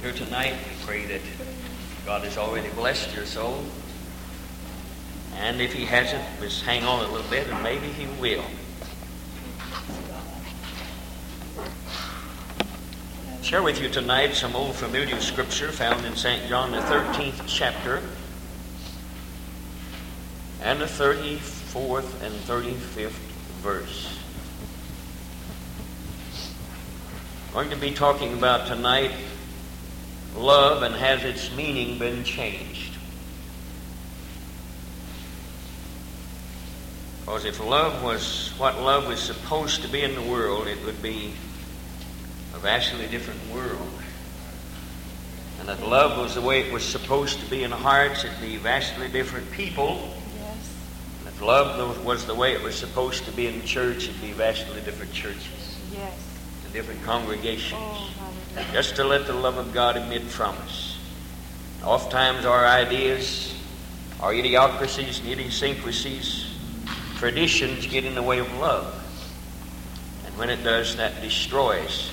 here tonight. We pray that God has already blessed your soul. And if He hasn't, just hang on a little bit and maybe He will. Share with you tonight some old familiar scripture found in St. John, the 13th chapter, and the 34th and 35th verse. I'm going to be talking about tonight love and has its meaning been changed? Because if love was what love was supposed to be in the world, it would be a vastly different world. And if love was the way it was supposed to be in hearts, it'd be vastly different people. Yes. And if love was the way it was supposed to be in the church, it'd be vastly different churches Yes. and different congregations. Oh. Just to let the love of God emit from us. Oftentimes, our ideas, our idiocracies and idiosyncrasies, traditions get in the way of love. And when it does, that destroys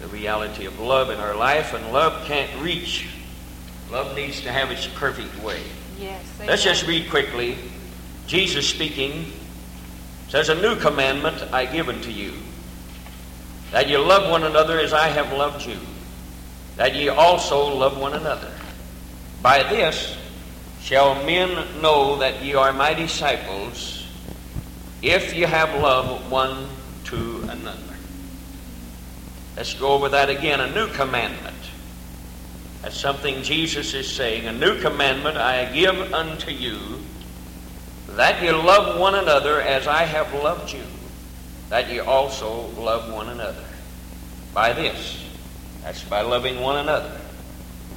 the reality of love in our life, and love can't reach. Love needs to have its perfect way. Yes. Let's just read quickly. Jesus speaking says, A new commandment I give unto you, that ye love one another as I have loved you, that ye also love one another. By this shall men know that ye are my disciples, if ye have love one to another. Let's go over that again. A new commandment. That's something Jesus is saying. A new commandment I give unto you, that ye love one another as I have loved you, that ye also love one another. By this, that's by loving one another,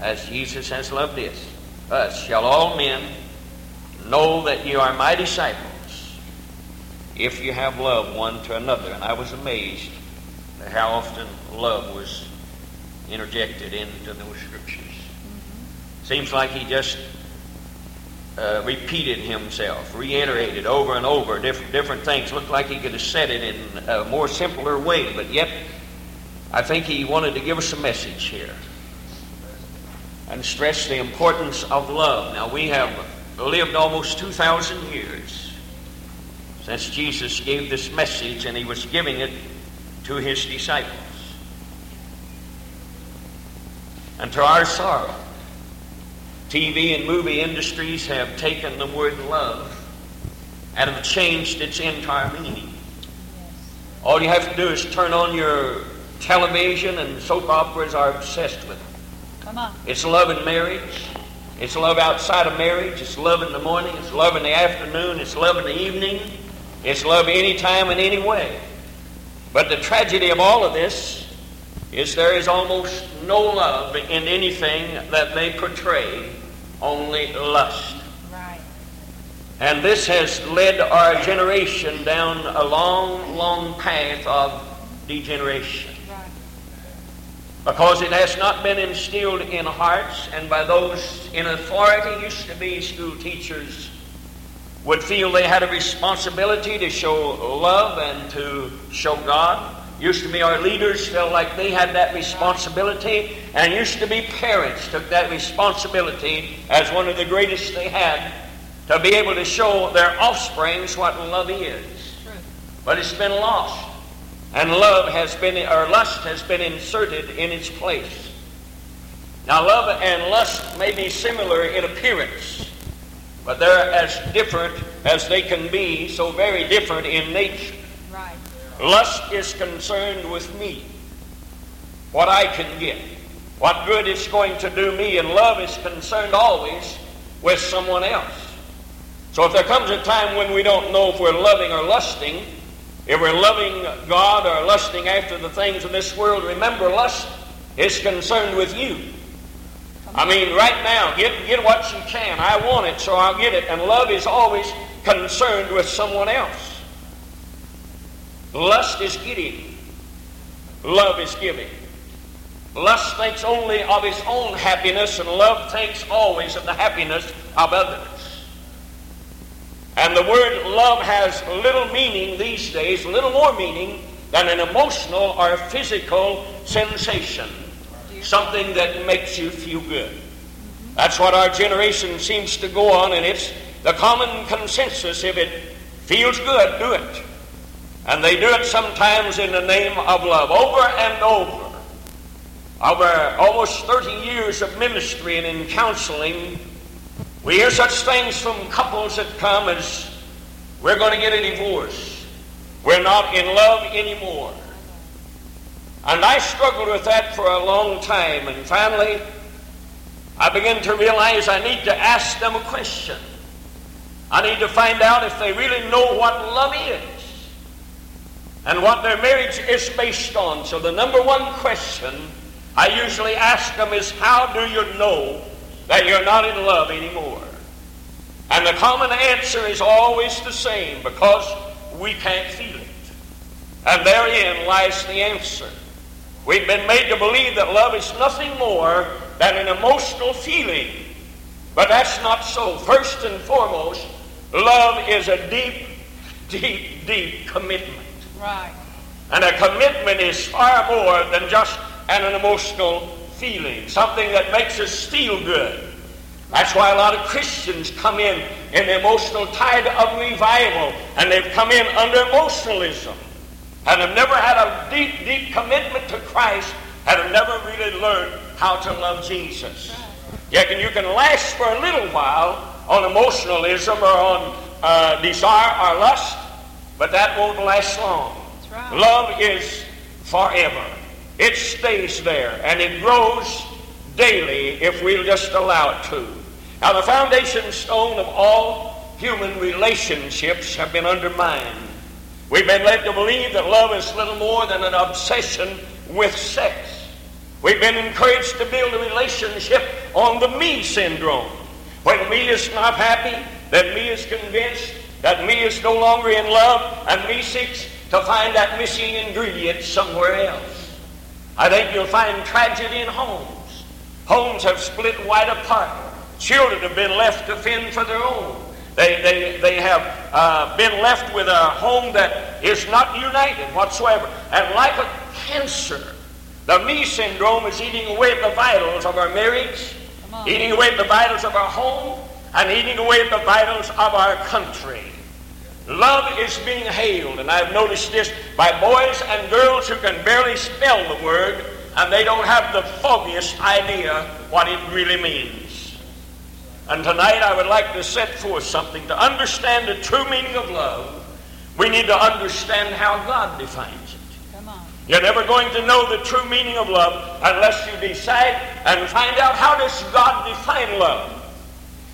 as Jesus has loved us. Thus shall all men know that ye are my disciples, if you have love one to another. And I was amazed at how often love was interjected into those scriptures. Mm-hmm. Seems like he just uh, repeated himself, reiterated over and over different, different things. Looked like he could have said it in a more simpler way, but yet I think he wanted to give us a message here and stress the importance of love. Now, we have lived almost 2,000 years since Jesus gave this message, and he was giving it to his disciples. And to our sorrow, TV and movie industries have taken the word love and have changed its entire meaning. All you have to do is turn on your television, and soap operas are obsessed with it. Come on. It's love in marriage. It's love outside of marriage. It's love in the morning. It's love in the afternoon. It's love in the evening. It's love anytime and any way. But the tragedy of all of this is there is almost no love in anything that they portray, only lust. Right. And this has led our generation down a long, long path of degeneration. Right. Because it has not been instilled in hearts, and by those in authority, used to be school teachers, would feel they had a responsibility to show love and to show God. Used to be our leaders felt like they had that responsibility, and used to be parents took that responsibility as one of the greatest they had to be able to show their offsprings what love is. But it's been lost. And love has been, or lust has been inserted in its place. Now, love and lust may be similar in appearance, but they're as different as they can be, so very different in nature. Lust is concerned with me, what I can get, what good it's going to do me, and love is concerned always with someone else. So if there comes a time when we don't know if we're loving or lusting, if we're loving God or lusting after the things of this world, remember lust is concerned with you. I mean, right now, get, get what you can. I want it, so I'll get it. And love is always concerned with someone else. Lust is getting, love is giving. Lust thinks only of its own happiness, and love thinks always of the happiness of others. And the word love has little meaning these days, little more meaning than an emotional or physical sensation. something that makes you feel good. That's what our generation seems to go on, and it's the common consensus. If it feels good, do it. And they do it sometimes in the name of love, over and over. Over almost 30 years of ministry and in counseling, we hear such things from couples that come as we're going to get a divorce. We're not in love anymore. And I struggled with that for a long time, and finally, I began to realize I need to ask them a question. I need to find out if they really know what love is and what their marriage is based on. So, the number one question I usually ask them is How do you know that you're not in love anymore? And the common answer is always the same because we can't feel it. And therein lies the answer. We've been made to believe that love is nothing more than an emotional feeling. But that's not so. First and foremost, love is a deep, deep, deep commitment. Right. And a commitment is far more than just an emotional feeling, something that makes us feel good. That's why a lot of Christians come in in the emotional tide of revival, and they've come in under emotionalism, and have never had a deep, deep commitment to Christ, and have never really learned how to love Jesus. Can, you can last for a little while on emotionalism or on uh, desire or lust, but that won't last long. right. Love is forever. It stays there, and it grows daily if we'll just allow it to. Now, the foundation stone of all human relationships have been undermined. We've been led to believe that love is little more than an obsession with sex. We've been encouraged to build a relationship on the me syndrome. When me is not happy, then me is convinced that me is no longer in love, and me seeks to find that missing ingredient somewhere else. I think you'll find tragedy in homes. Homes have split wide apart. Children have been left to fend for their own. They, they, they have uh, been left with a home that is not united whatsoever. And like a cancer, the me syndrome is eating away at the vitals of our marriage, eating away at the vitals of our home, and eating away at the vitals of our country. Love is being hailed, and I've noticed this by boys and girls who can barely spell the word, and they don't have the foggiest idea what it really means. And tonight I would like to set forth something to understand the true meaning of love. We need to understand how God defines it. Come on. You're never going to know the true meaning of love unless you decide and find out how does God define love.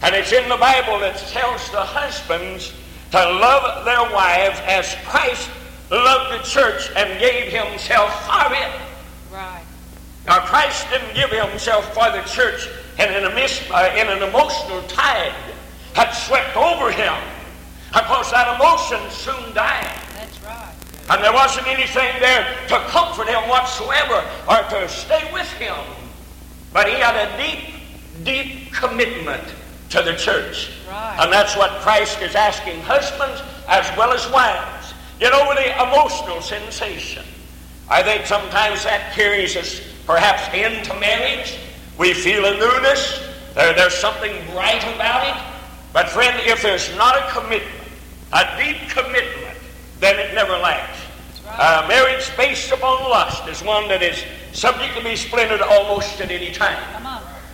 And it's in the Bible that tells the husbands to love their wives as Christ loved the church and gave himself for it. Right. Now, Christ didn't give himself for the church in an, emis- uh, in an emotional tide had swept over him Of course, that emotion soon died. That's right. And there wasn't anything there to comfort him whatsoever or to stay with him. But he had a deep, deep commitment to the church. Right. And that's what Christ is asking husbands as well as wives. Get over the emotional sensation. I think sometimes that carries us perhaps into marriage. We feel a newness. There, there's something bright about it. But friend, if there's not a commitment, a deep commitment, then it never lasts. right. Uh, marriage based upon lust is one that is subject to be splintered almost at any time.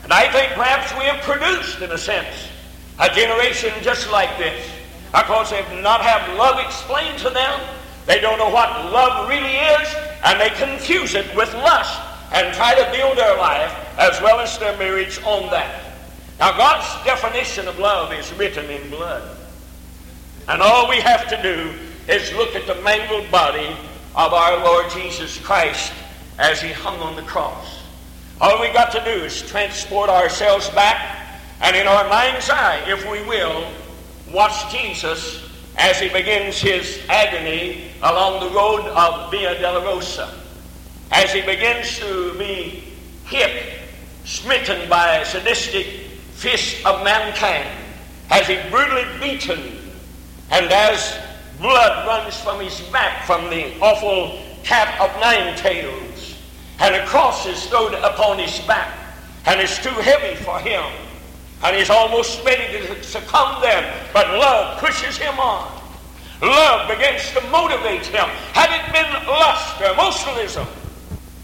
And I think perhaps we have produced, in a sense, a generation just like this. Because they've not had love explained to them. They don't know what love really is, and they confuse it with lust and try to build their life as well as their marriage on that. Now, God's definition of love is written in blood. And all we have to do is look at the mangled body of our Lord Jesus Christ as he hung on the cross. All we got to do is transport ourselves back and in our mind's eye, if we will, watch Jesus as he begins his agony along the road of Via Dolorosa. As he begins to be hit, smitten by sadistic fist of mankind, as he brutally beaten, and as blood runs from his back from the awful cat of nine tails, and a cross is thrown upon his back, and it's too heavy for him, and he's almost ready to succumb there, but love pushes him on. Love begins to motivate him. Had it been lust or emotionalism,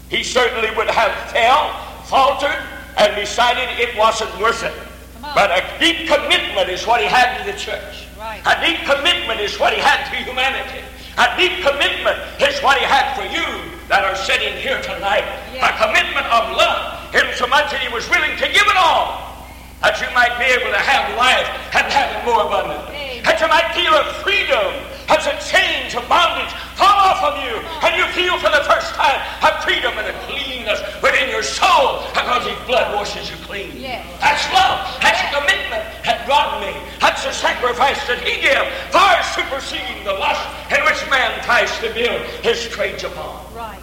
he certainly would have failed, faltered, and decided it wasn't worth it. But a deep commitment is what he had to the church. Right. A deep commitment is what he had to humanity. A deep commitment is what he had for you that are sitting here tonight. A commitment of love, in so much that he was willing to give it all, that you might be able to have life and have it more abundantly. Amen. That you might feel a freedom as a change of bondage fall off of you, and you feel for the first time a freedom and a cleanness within your soul because his blood washes you clean. Yes. That's love. That's a commitment that brought me. That's a sacrifice that he gave, far superseding the lust in which man tries to build his trades upon. Right.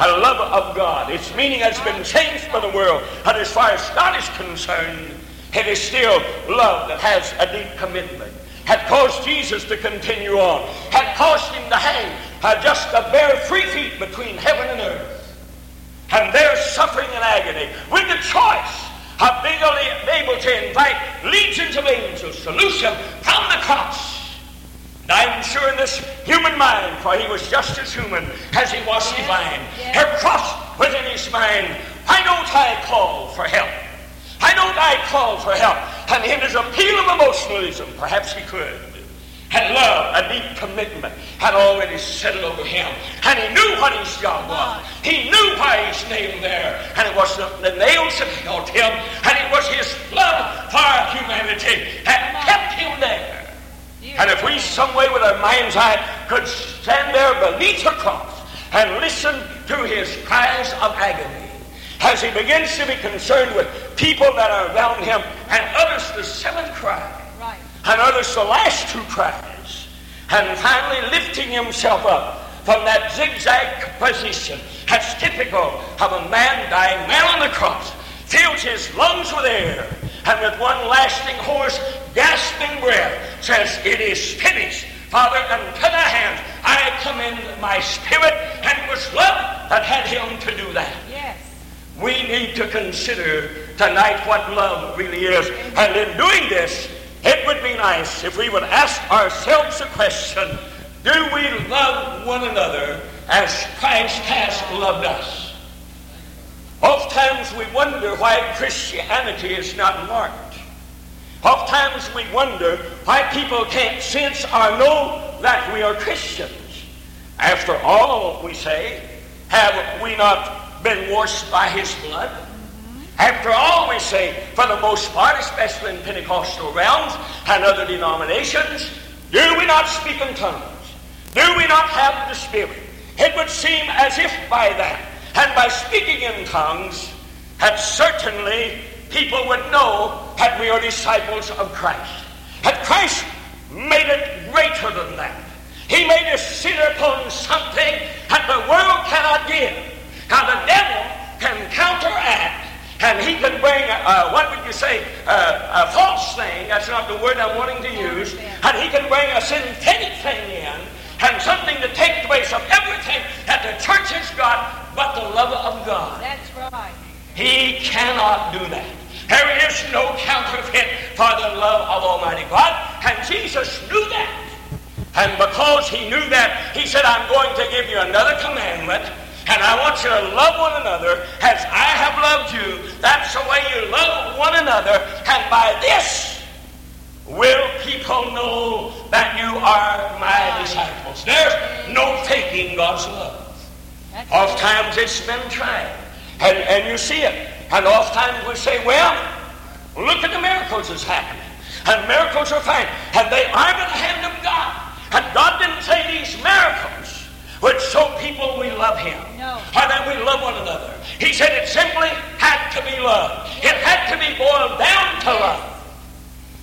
A love of God. Its meaning has been changed by the world. And as far as God is concerned, it is still love that has a deep commitment. Had caused Jesus to continue on. Had caused him to hang uh, just a bare three feet between heaven and earth. And there suffering and agony with the choice of being able to invite legions of angels to loose him from the cross. And I'm sure in this human mind, for he was just as human as he was Yes, divine, yes. her cross within his mind, why don't I call for help? Why don't I call for help? And in his appeal of emotionalism, perhaps he could. And love, a deep commitment, had already settled over him. And he knew what his job was. He knew why he's nailed there. And it was the, the nails that held him, and it was his blood for humanity that kept him there. And if we, some way with our mind's eye, could stand there beneath the cross and listen to his cries of agony as he begins to be concerned with people that are around him and others the seventh cry Right. and others the last two cries and finally lifting himself up from that zigzag position that's typical of a man dying man on the cross fills his lungs with air and with one lasting hoarse gasping breath says it is finished father and to thy hands i commend my spirit and it was love that had him to do that Yes. we need to consider tonight what love really is. And in doing this, it would be nice if we would ask ourselves the question do we love one another as Christ has loved us? Oftentimes we wonder why Christianity is not marked. Oftentimes we wonder why people can't sense or know that we are Christians. After all, we say, have we not been washed by his blood? After all, we say, for the most part, especially in Pentecostal realms and other denominations, do we not speak in tongues? Do we not have the Spirit? It would seem as if by that, and by speaking in tongues, that certainly people would know that we are disciples of Christ. That Christ made it greater than that. He made us sit upon something that the world cannot give. Now the devil can counteract and he can bring, uh, what would you say, uh, a false thing, that's not the word I'm wanting to use, and he can bring a synthetic thing in, and something to take the place of everything that the church has got but the love of God. That's right. He cannot do that. There is no counterfeit for the love of Almighty God, and Jesus knew that. And because he knew that, he said, I'm going to give you another commandment, and I want you to love one another as I have loved you. That's the way you love one another, and by this will people know that you are my ah. disciples. There's no faking God's love. That's Oftentimes it's been tried. And, and you see it. And oftentimes we say, well, look at the miracles that's happening. And miracles are fine. And they are in the hand of God. And God didn't say these miracles would show people we love Him. No. Or that we love one another. He said it simply had to be love. It had to be boiled down to love.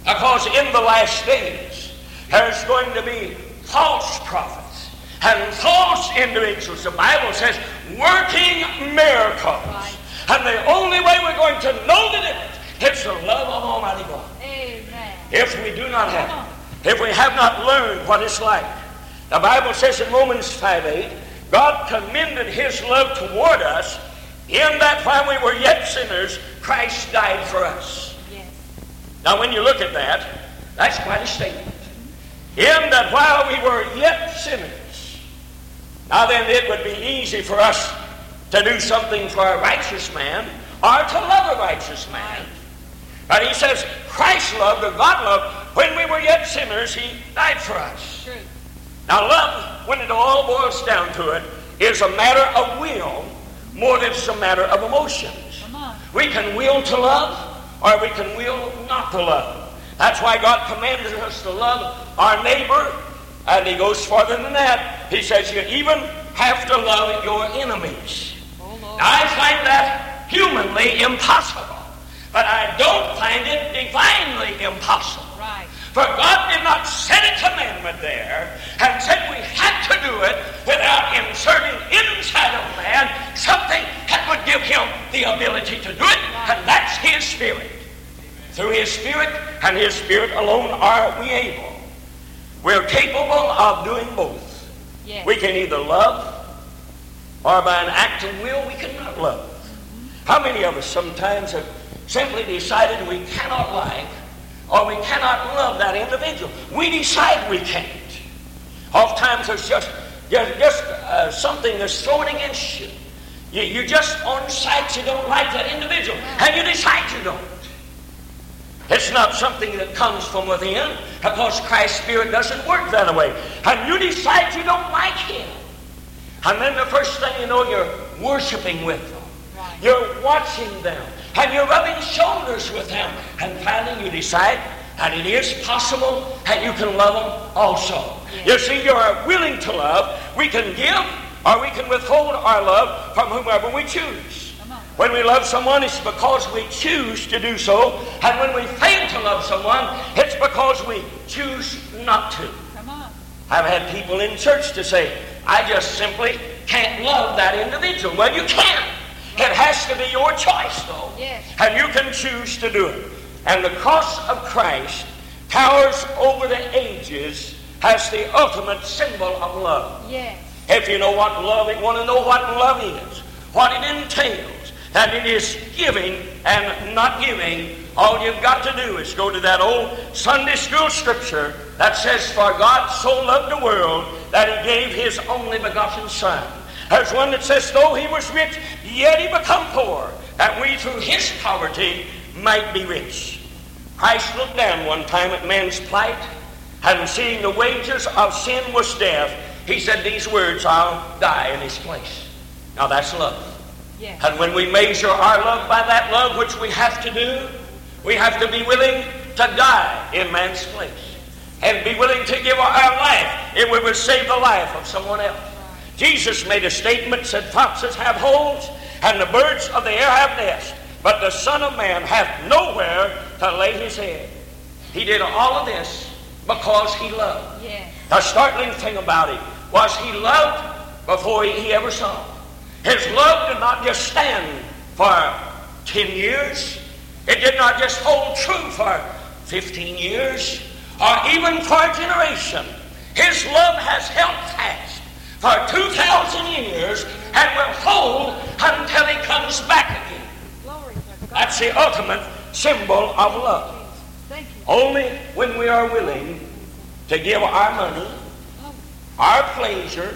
Because in the last days, there's going to be false prophets and false individuals. The Bible says, working miracles. Right. And the only way we're going to know the difference is the love of Almighty God. Amen. If we do not have it, if we have not learned what it's like. The Bible says in Romans 5 8, God commended his love toward us In that while we were yet sinners, Christ died for us. Yes. Now, when you look at that, that's quite a statement. In that while we were yet sinners, now then it would be easy for us to do something for a righteous man or to love a righteous man. But he says, Christ loved or God loved when we were yet sinners, he died for us. True. Now, love, when it all boils down to it, is a matter of will more than it's a matter of emotions. We can will to love or we can will not to love. That's why God commanded us to love our neighbor, and He goes farther than that. He says, You even have to love your enemies. Oh. I find that humanly impossible, but I don't find it divinely impossible. For God did not set a commandment there and said we had to do it without inserting inside of man something that would give him the ability to do it, and that's His Spirit. Through His Spirit and His Spirit alone are we able. We're capable of doing both. Yes. We can either love or by an act of will we cannot love. How many of us sometimes have simply decided we cannot like or we cannot love that individual? We decide we can't. Oftentimes there's just, just, just uh, something that's thrown against you. you. You just on sight you don't like that individual and you decide you don't. It's not something that comes from within because Christ's Spirit doesn't work that way. And you decide you don't like Him. And then the first thing you know, you're worshiping with them. You're watching them. And you're rubbing shoulders with them. And finally you decide that it is possible that you can love them also. You see, you're willing to love. We can give or we can withhold our love from whomever we choose. When we love someone, it's because we choose to do so. And when we fail to love someone, it's because we choose not to. I've had people in church to say, I just simply can't love that individual. Well, you can. It has to be your choice, though. Yes. And you can choose to do it. And the cross of Christ towers over the ages as the ultimate symbol of love. Yes. If you know what love is, want to know what love is, what it entails, that it is giving and not giving, all you've got to do is go to that old Sunday school scripture that says, For God so loved the world that he gave his only begotten Son. There's one that says, Though he was rich, yet he become poor, that we through his poverty might be rich. Christ looked down one time at man's plight, and seeing the wages of sin was death, he said these words, I'll die in his place. Now that's love. Yes. And when we measure our love by that love, which we have to do, we have to be willing to die in man's place. And be willing to give our life if we would save the life of someone else. Jesus made a statement, said, Foxes have holes, and the birds of the air have nests, but the Son of Man hath nowhere to lay his head. He did all of this because he loved. Yes. The startling thing about him was he loved before he, he ever saw. His love did not just stand for 10 years. It did not just hold true for 15 years or even for a generation. His love has held fast for 2,000 years and will hold until he comes back again. Glory to God. That's the ultimate symbol of love. Only when we are willing to give our money, oh. our pleasure,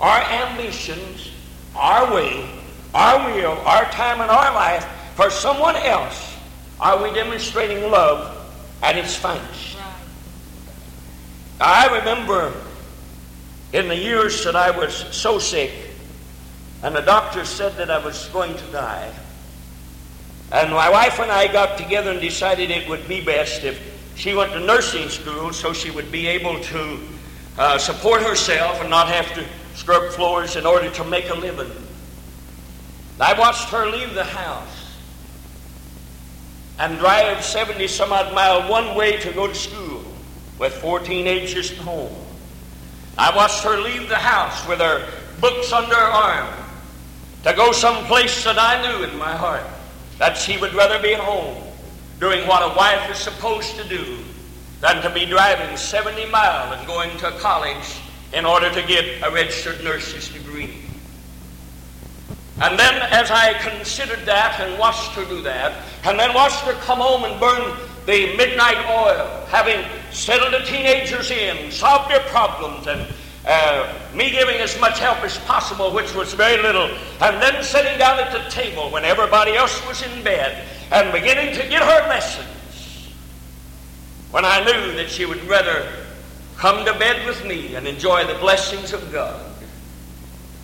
our ambitions, our way, our will, our time, and our life for someone else are we demonstrating love at its finest. I remember in the years that I was so sick, and the doctor said that I was going to die. And my wife and I got together and decided it would be best if she went to nursing school so she would be able to uh, support herself and not have to scrub floors in order to make a living. I watched her leave the house and drive 70 some odd mile one way to go to school with four teenagers at home. I watched her leave the house with her books under her arm to go someplace that I knew in my heart that she would rather be at home doing what a wife is supposed to do than to be driving 70 miles and going to college in order to get a registered nurse's degree. And then as I considered that and watched her do that, and then watched her come home and burn the midnight oil, having settled the teenagers in, solved their problems, and uh, me giving as much help as possible, which was very little, and then sitting down at the table when everybody else was in bed and beginning to get her lessons, when I knew that she would rather come to bed with me and enjoy the blessings of God,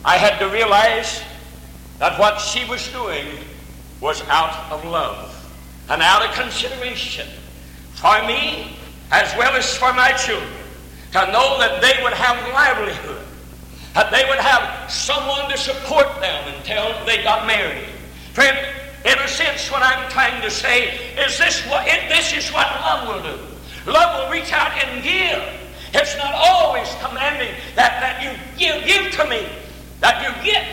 I had to realize that what she was doing was out of love and out of consideration. For me as well as for my children to know that they would have livelihood, that they would have someone to support them until they got married. Friend, in a sense, what I'm trying to say is this: what, it, this is what love will do. Love will reach out and give. It's not always commanding that, that you give, give to me, that you get.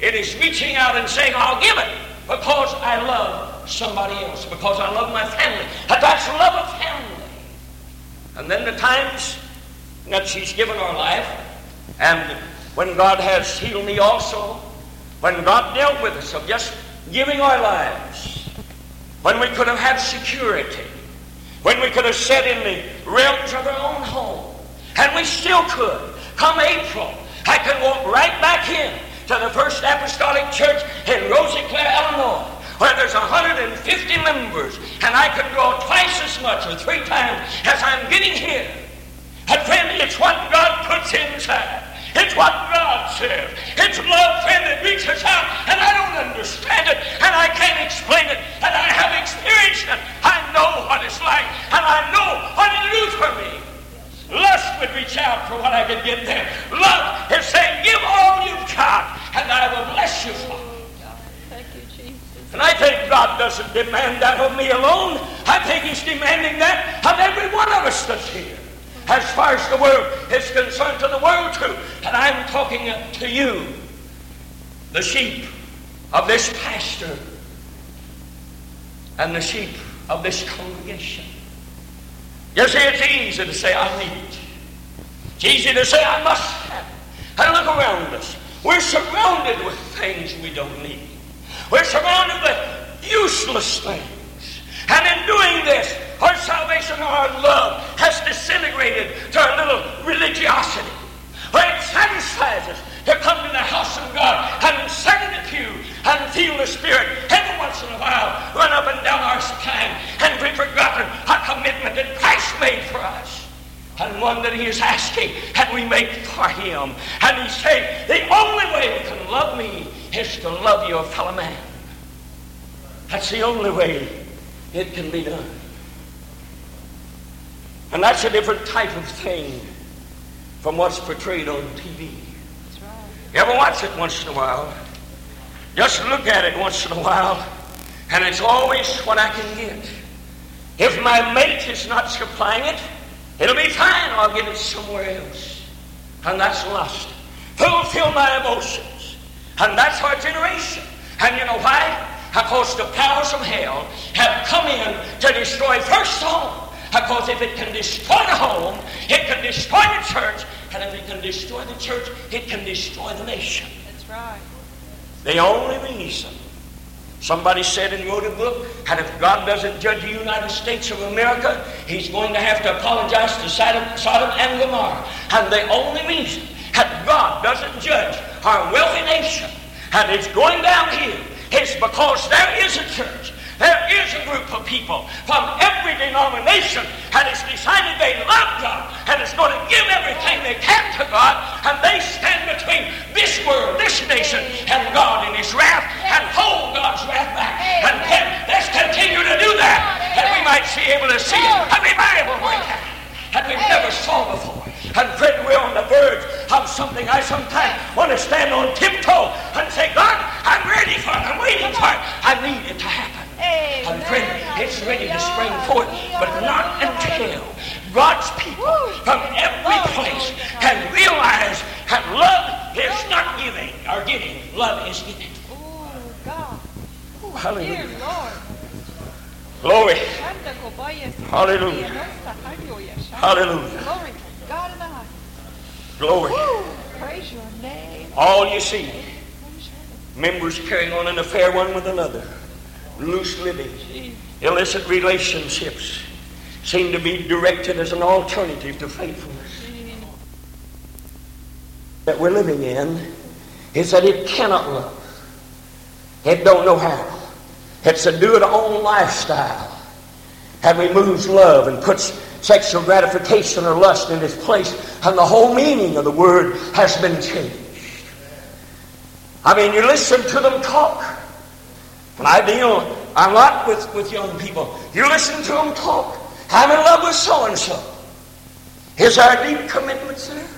It is reaching out and saying, I'll give it because I love somebody else, because I love my family. That's love of family. And then the times that she's given her life, and when God has healed me also, when God dealt with us of just giving our lives, when we could have had security, when we could have sat in the realms of our own home, and we still could. Come April, I can walk right back in to the First Apostolic Church in Rosiclare, Illinois, where there's 150 members, and I could draw twice as much or three times as I'm getting here. And friend, it's what God puts inside. It's what God says. It's love, friend, that reaches out, and I don't understand it, and I can't explain it, and I have experienced it. I know what it's like, and I know what it do for me. Lust would reach out for what I could get there. Love is saying, give all you've got, and I will bless you for And I think God doesn't demand that of me alone. I think He's demanding that of every one of us that's here. As far as the world is concerned, to the world too. And I'm talking to you, the sheep of this pastor and the sheep of this congregation. You see, it's easy to say, I need it. It's easy to say, I must have it. And look around us. We're surrounded with things we don't need. We're surrounded with useless things. And in doing this, our salvation, our love has disintegrated to a little religiosity. Where it satisfies us to come to the house of God and sit in the pew and feel the Spirit every once in a while run up and down our spine and we've forgotten a commitment that Christ made for us. And one that he is asking and we make for him. And he's saying, the only way you can love me is to love your fellow man. That's the only way it can be done. And that's a different type of thing from what's portrayed on TV. That's right. You ever watch it once in a while? Just look at it once in a while, and it's always what I can get. If my mate is not supplying it, it'll be fine. I'll get it somewhere else. And that's lust. Fulfill my emotions. And that's our generation. And you know why? Because the powers of hell have come in to destroy first home. Because if it can destroy the home, it can destroy the church. And if it can destroy the church, it can destroy the nation. That's right. The only reason somebody said and wrote a book, and if God doesn't judge the United States of America, he's going to have to apologize to Sodom, and Gomorrah. And the only reason that God doesn't judge our wealthy nation, and it's going downhill, is because there is a church there is a group of people from every denomination that has decided they love God and is going to give everything they can to God, and they stand between this world, this nation, and God in His wrath, and hold God's wrath back. And then let's continue to do that, and we might be able to see a revival break out that we never saw before. And friend, we're on the verge of something I sometimes want to stand on tiptoe and say, God, I'm ready for it. I'm waiting for it. I need it to happen. And friend, it's ready to spring forth, but not until God's people from every oh, place can realize that love is not giving or getting. Love is giving. Oh, God. Oh, Dear hallelujah. Lord. Glory. Hallelujah. Hallelujah. Glory to God in the. Glory. Praise your name. All you see, Members carrying on an affair one with another. Loose living. Illicit relationships seem to be directed as an alternative to faithfulness. That we're living in is that it cannot love. It don't know how. It's a do-it-own lifestyle. And removes love and puts sexual gratification or lust in its place, and the whole meaning of the word has been changed. I mean, you listen to them talk. When I deal a lot with, with young people, you listen to them talk. I'm in love with so and so. Is our deep commitment there?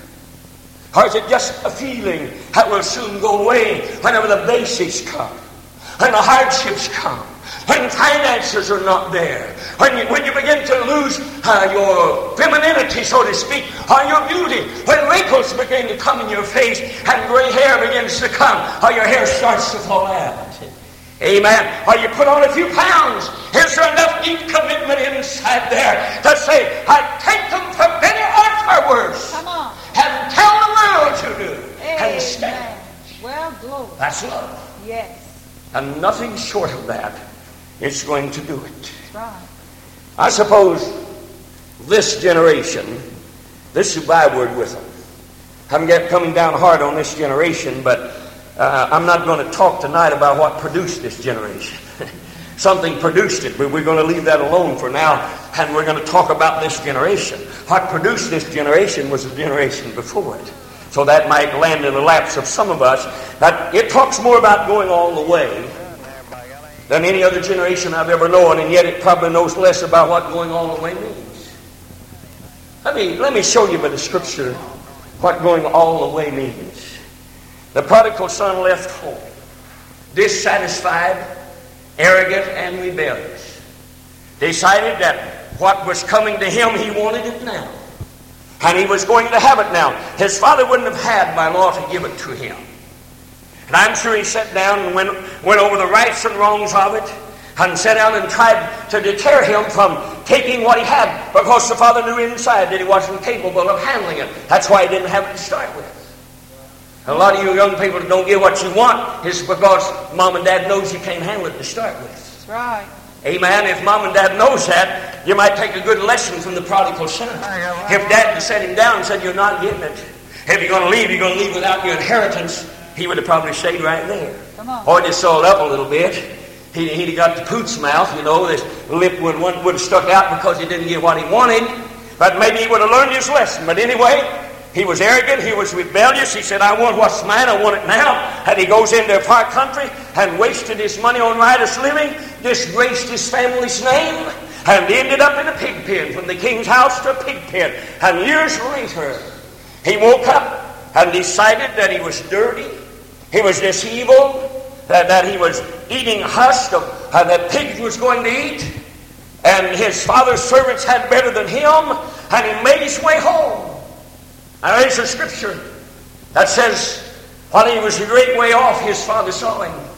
Or is it just a feeling that will soon go away whenever the basics come? when the hardships come, when finances are not there, when you, when you begin to lose uh, your femininity, so to speak, or your beauty, when wrinkles begin to come in your face and gray hair begins to come, or your hair starts to fall out. Amen. Or you put on a few pounds. Is there enough deep commitment inside there to say, I take them for better or for worse? Come on. And tell the world to do. And stand. Well, glory. That's love. Yes. And nothing short of that is going to do it. That's right. I suppose this generation, this is my word with them. I'm coming down hard on this generation, but uh, I'm not going to talk tonight about what produced this generation. Something produced it, but we're going to leave that alone for now, and we're going to talk about this generation. What produced this generation was the generation before it. So that might land in the laps of some of us. That it talks more about going all the way than any other generation I've ever known, and yet it probably knows less about what going all the way means. Let me, let me show you by the scripture what going all the way means. The prodigal son left home, dissatisfied, arrogant, and rebellious. Decided that what was coming to him, he wanted it now. And he was going to have it now. His father wouldn't have had by law to give it to him. And I'm sure he sat down and went, went over the rights and wrongs of it and sat down and tried to deter him from taking what he had because the father knew inside that he wasn't capable of handling it. That's why he didn't have it to start with. A lot of you young people that don't get what you want is because mom and dad knows you can't handle it to start with. That's right. Amen. If mom and dad knows that, you might take a good lesson from the prodigal son. If dad had set him down and said, You're not getting it. If you're going to leave, you're going to leave without your inheritance, he would have probably stayed right there. Come on. Or just sold up a little bit. He, he'd have got the poot's mouth, you know, this lip would, would have stuck out because he didn't get what he wanted. But maybe he would have learned his lesson. But anyway, he was arrogant, he was rebellious. He said, I want what's mine, I want it now. And he goes into a far country and wasted his money on riotous living, disgraced his family's name, and ended up in a pig pen, from the king's house to a pig pen. And years later, he woke up and decided that he was dirty, he was this evil, that, that he was eating husk of, uh, that pigs was going to eat. And his father's servants had better than him, and he made his way home. And there's a scripture that says, while he was a great way off, his father saw him.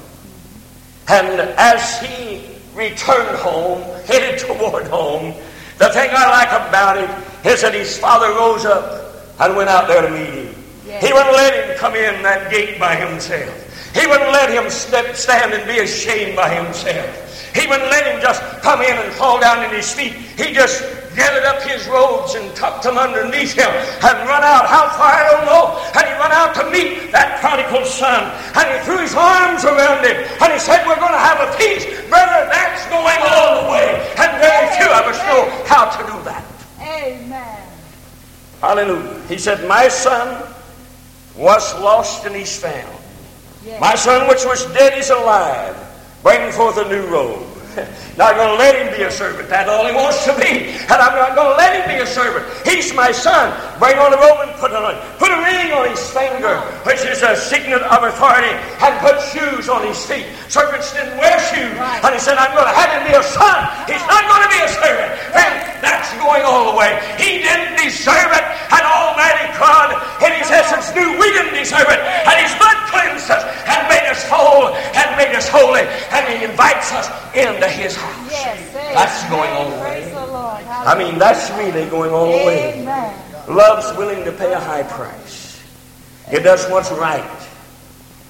And as he returned home, headed toward home, the thing I like about it is that his father rose up and went out there to meet him. He wouldn't let him come in that gate by himself. He wouldn't let him step, stand and be ashamed by himself. He wouldn't let him just come in and fall down at his feet. He just gathered up his robes and tucked them underneath him and run out. How far, I don't know. And he run out to meet that prodigal son. And he threw his arms around him. And he said, We're going to have a feast. Brother, that's going all the way. And very few of us know how to do that. Amen. Hallelujah. He said, My son was lost and he's found. Yes. My son which was dead is alive. Bring forth a new robe. Not going to let him be a servant. That's all he wants to be. And I'm not going to let him be a servant. He's my son. Bring on a robe and put on Put a ring on his finger, which is a signet of authority, and put shoes on his feet. Servants didn't wear shoes. And he said, I'm going to have him be a son. He's not going to be a servant. And that's going all the way. He didn't deserve it. And Almighty God, in his essence, knew we didn't deserve it. And his blood cleansed us and made us whole and made us holy. And he invites us into his. Yes. Amen. That's going all the way. I mean, that's really going all the way. Love's willing to pay a high price. It does what's right.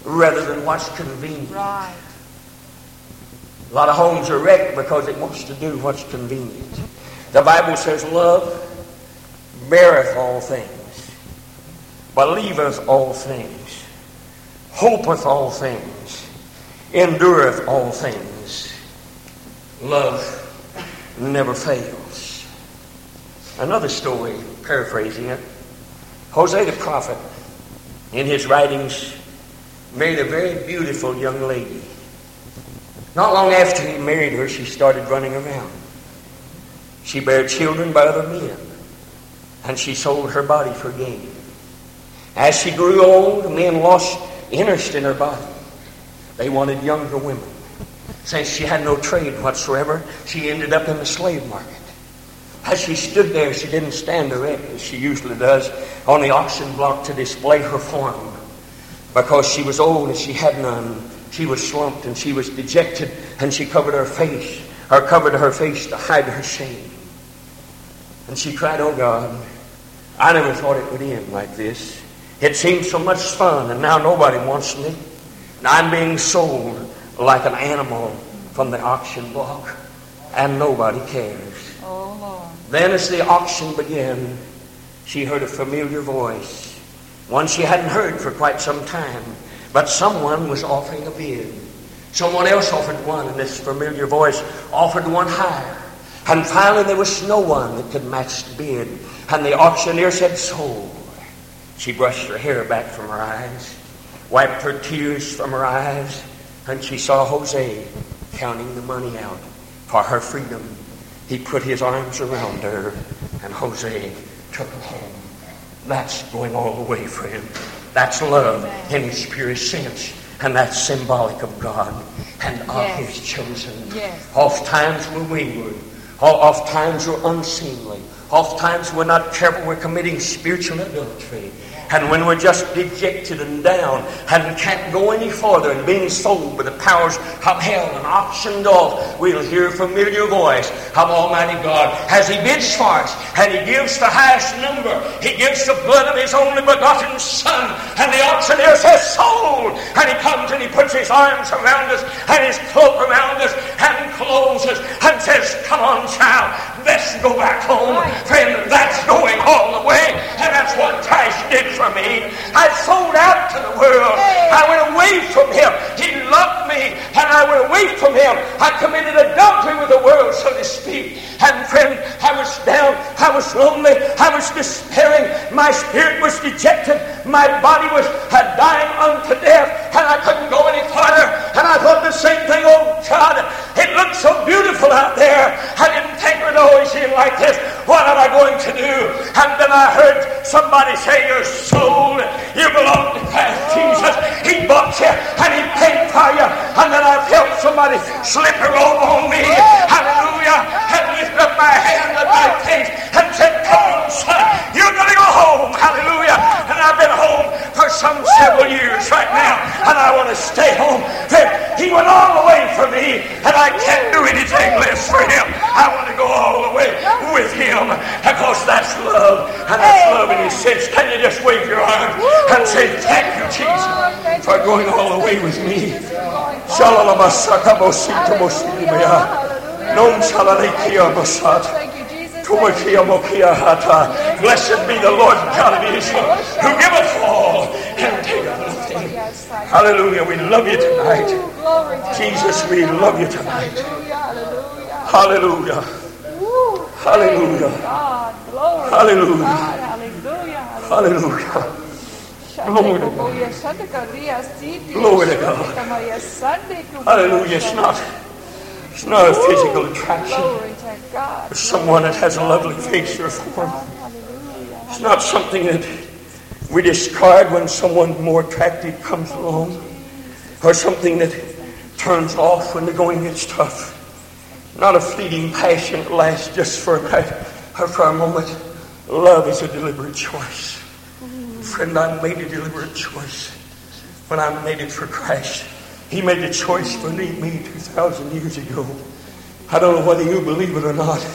rather than what's convenient. Right. A lot of homes are wrecked because it wants to do what's convenient. The Bible says, Love beareth all things, believeth all things, hopeth all things, endureth all things. Love never fails. Another story, paraphrasing it. Hosea the prophet, in his writings, married a very beautiful young lady. Not long after he married her, she started running around. She bare children by other men, and she sold her body for gain. As she grew old, men lost interest in her body. They wanted younger women. Since she had no trade whatsoever, she ended up in the slave market. As she stood there, she didn't stand erect as she usually does on the auction block to display her form. Because she was old and she had none, she was slumped and she was dejected and she covered her face, or covered her face to hide her shame. And she cried, Oh God, I never thought it would end like this. It seemed so much fun and now nobody wants me. And I'm being sold like an animal from the auction block and nobody cares. Oh. Then, as the auction began, she heard a familiar voice, one she hadn't heard for quite some time, but someone was offering a bid. Someone else offered one, and this familiar voice offered one higher. And finally, there was no one that could match the bid. And the auctioneer said, Sold. She brushed her hair back from her eyes, wiped her tears from her eyes, and she saw Hosea counting the money out for her freedom. He put his arms around her, and Hosea took her home. That's going all the way, friend. That's love in its purest sense. And that's symbolic of God and of Yes. His chosen. Yes. Oft times we're wayward. Oft times we're unseemly. Oft times we're not careful. We're committing spiritual adultery. And when we're just dejected and down and can't go any farther and being sold by the powers of hell and auctioned off, we'll hear a familiar voice of Almighty God as He bids for us and He gives the highest number. He gives the blood of His only begotten Son. And the auctioneer says, Sold! And He comes and He puts His arms around us and His cloak around us and closes and says, Come on, child, let's go back home. Friend, that's going all did for me. I sold out to the world. I went away from Him. He loved me, and I went away from Him. I committed adultery with the world, so to speak. And friend, I was down. I was lonely. I was despairing. My spirit was dejected. My body was dying unto death, and I couldn't go any farther. And I thought the same thing. Oh God, it looked so beautiful out there. I didn't think it would always end like this. What am I going to do? And then I heard somebody say, You're sold. You belong to Christ Jesus. He bought you and He paid for you. And then I felt somebody slip a robe on me. Hallelujah. And lift up my hand and my face and said, Come on, son. You're going to go home. Hallelujah. And I've been home for some several years right now. And I want to stay home. He went all the way for me. And I can't do anything less for him. I want to go all the way with him because that's love. And that's love in his sense. Can you just wave your arms and say, Thank you, Jesus, for going all the way with me. Non salalekia basat. Thank you, Jesus. Tumakia mokia hata. Blessed be the Lord God of Israel, who giveth all and taketh nothing. Hallelujah. We love you tonight. Jesus, we love you tonight. Hallelujah, Hallelujah. hallelujah. Hallelujah. Glory to Hallelujah. God. Glory to God. Glory to God. Hallelujah. It's not, it's not a physical attraction. Glory to God. It's someone that has a lovely face or form. Hallelujah. It's not something that we discard when someone more attractive comes along, or something that turns off when the going gets tough. Not a fleeting passion that lasts just for a, or uh, for a moment. Love is a deliberate choice. Friend, I made a deliberate choice when I made it for Christ. He made a choice for me 2,000 years ago. I don't know whether you believe it or not,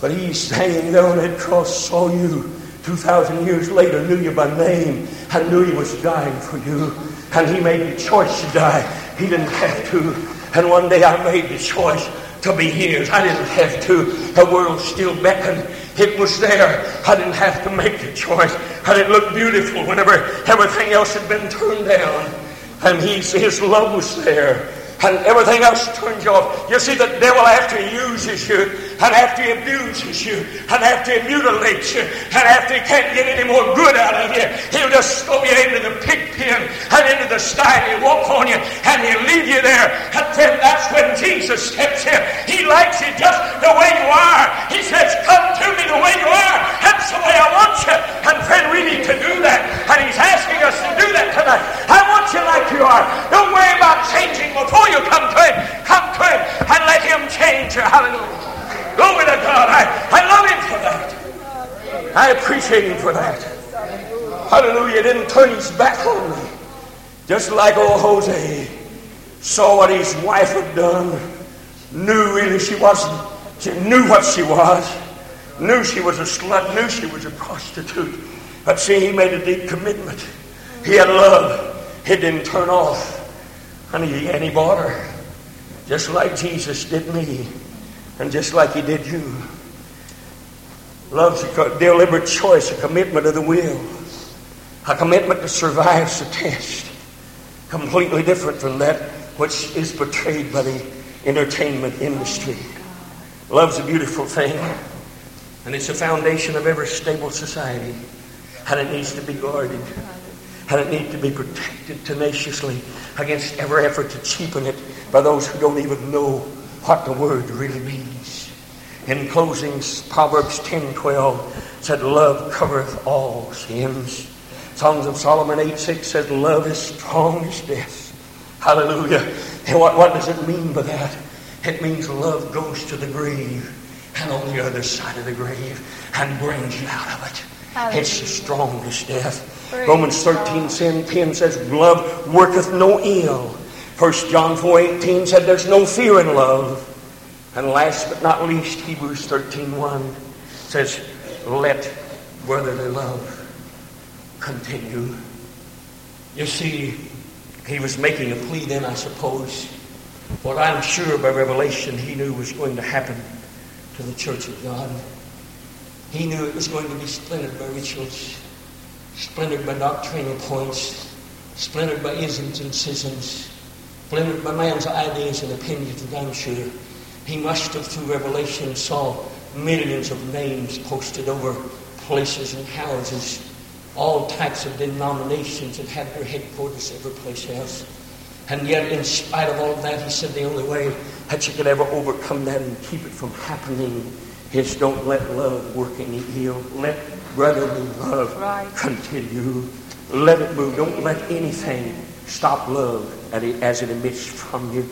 but He's hanging there on that cross, saw you 2,000 years later knew you by name and knew he was dying for you. And he made the choice to die. He didn't have to. And one day I made the choice to be his. I didn't have to. The world still beckoned. It was there. I didn't have to make the choice. And it looked beautiful whenever everything else had been turned down. And he, his love was there and everything else turns you off. You see, the devil, after he uses you, and after he abuses you, and after he mutilates you, and after he can't get any more good out of you, he'll just throw you into the pig pen and into the style. He'll walk on you, and he'll leave you there. And then that's when Jesus steps in. He likes you just the way you are. He says, Come to me the way you are. That's the way I want you. And friend, we need to do that. And he's asking us to do that tonight. I want you like you are. Don't worry about changing before you come to him. Come to him and let him change you. Hallelujah. Glory to God. I, I love him for that. I appreciate him for that. Hallelujah. He didn't turn his back on me. Just like old Hosea saw what his wife had done, knew really she wasn't, she knew what she was, knew she was a slut, knew she was a prostitute. But see, he made a deep commitment. He had love. He didn't turn off. And he, and he bought her. Just like Jesus did me. And just like he did you. Love's a deliberate choice, a commitment of the will. A commitment to survive the test. Completely different from that which is portrayed by the entertainment industry. Love's a beautiful thing. And it's the foundation of every stable society. And it needs to be guarded. And it needs to be protected tenaciously against every effort to cheapen it by those who don't even know what the word really means. In closing, Proverbs 10 12 said, Love covereth all sins. Songs of Solomon 8 6 said, Love is strong as death. Hallelujah. And what, what does it mean by that? It means love goes to the grave and on the other side of the grave and brings you out of it. Hallelujah. It's the strongest death. Praise Romans 13 10 says, Love worketh no ill. 1 John 4 18 said, There's no fear in love. And last but not least, Hebrews 13 1 says, Let brotherly love continue. You see, he was making a plea then, I suppose. What I'm sure by revelation he knew was going to happen to the church of God. He knew it was going to be splintered by rituals, splintered by doctrinal points, splintered by isms and schisms, splintered by man's ideas and opinions, and I'm sure he must have, through revelation, saw millions of names posted over places and houses all types of denominations that had their headquarters every place else. And yet, in spite of all of that, he said the only way that you could ever overcome that and keep it from happening is don't let love work any ill. Let brotherly love right. continue. Let it move. Don't let anything stop love as it emits from you.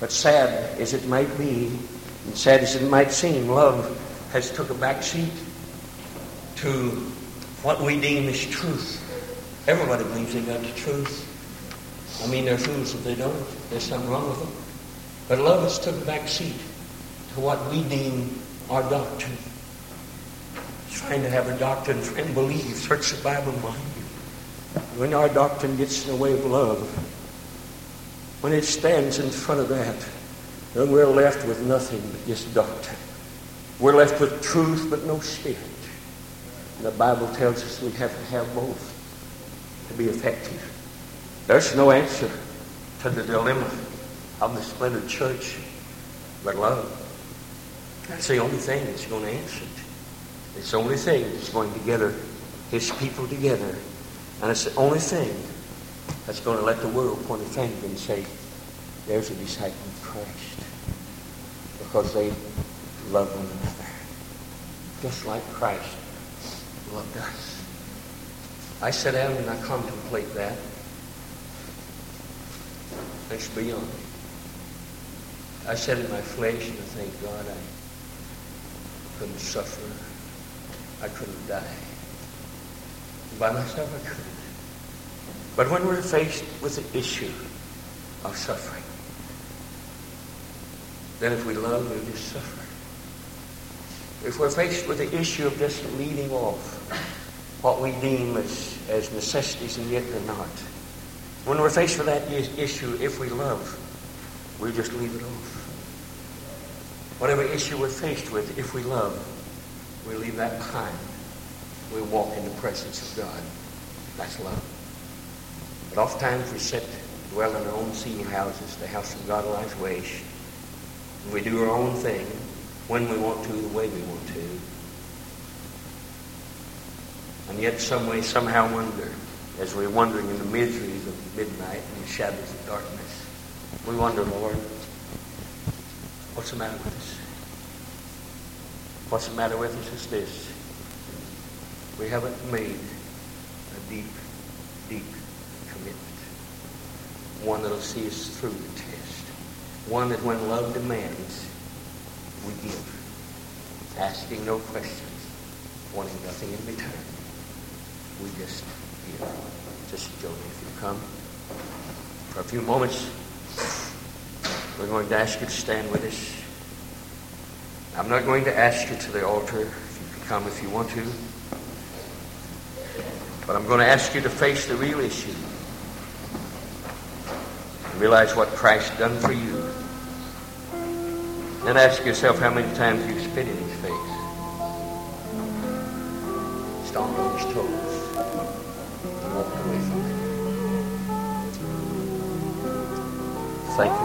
But sad as it might be, and sad as it might seem, love has took a back seat to what we deem as truth. Everybody believes they got the truth. I mean, they're fools if they don't. There's something wrong with them. But love has took a back seat to what we deem our doctrine. Trying to have a doctrine and believe. Search the Bible mind When our doctrine gets in the way of love, when it stands in front of that, then we're left with nothing but just doctrine. We're left with truth but no spirit. And The Bible tells us we have to have both to be effective. There's no answer to the dilemma of the splintered church but love. That's the only thing that's going to answer it. It's the only thing that's going to gather his people together. And it's the only thing that's going to let the world point a finger and say, there's a disciple of Christ. Because they love one another. Just like Christ loved us. I sit down and I contemplate that. Let's be honest. I sit in my flesh and I think, God, I couldn't suffer. I couldn't die. By myself, I couldn't. But when we're faced with the issue of suffering, then if we love, we'll just suffer. if we're faced with the issue of just leaving off what we deem as, as necessities and yet they're not, when we're faced with that issue, if we love, we just leave it off. Whatever issue we're faced with, if we love, we leave that behind. We walk in the presence of God. That's love. But oftentimes we sit, dwell in our own ceiled houses, the house of God lies waste. We do our own thing when we want to, the way we want to. And yet some way, somehow wonder, as we're wandering in the miseries of midnight and the shadows of darkness, we wonder, Lord, what's the matter with us? What's the matter with us is this. We haven't made a deep, deep. One that'll see us through the test. One that when love demands, we give. Asking no questions, wanting nothing in return. We just give. Just Jody, if you come. For a few moments, we're going to ask you to stand with us. I'm not going to ask you to the altar. If you can come if you want to. But I'm going to ask you to face the real issue. And realize what Christ done for you. Then ask yourself how many times you spit in his face. Stomped on his toes. And walked away from him. Thank you.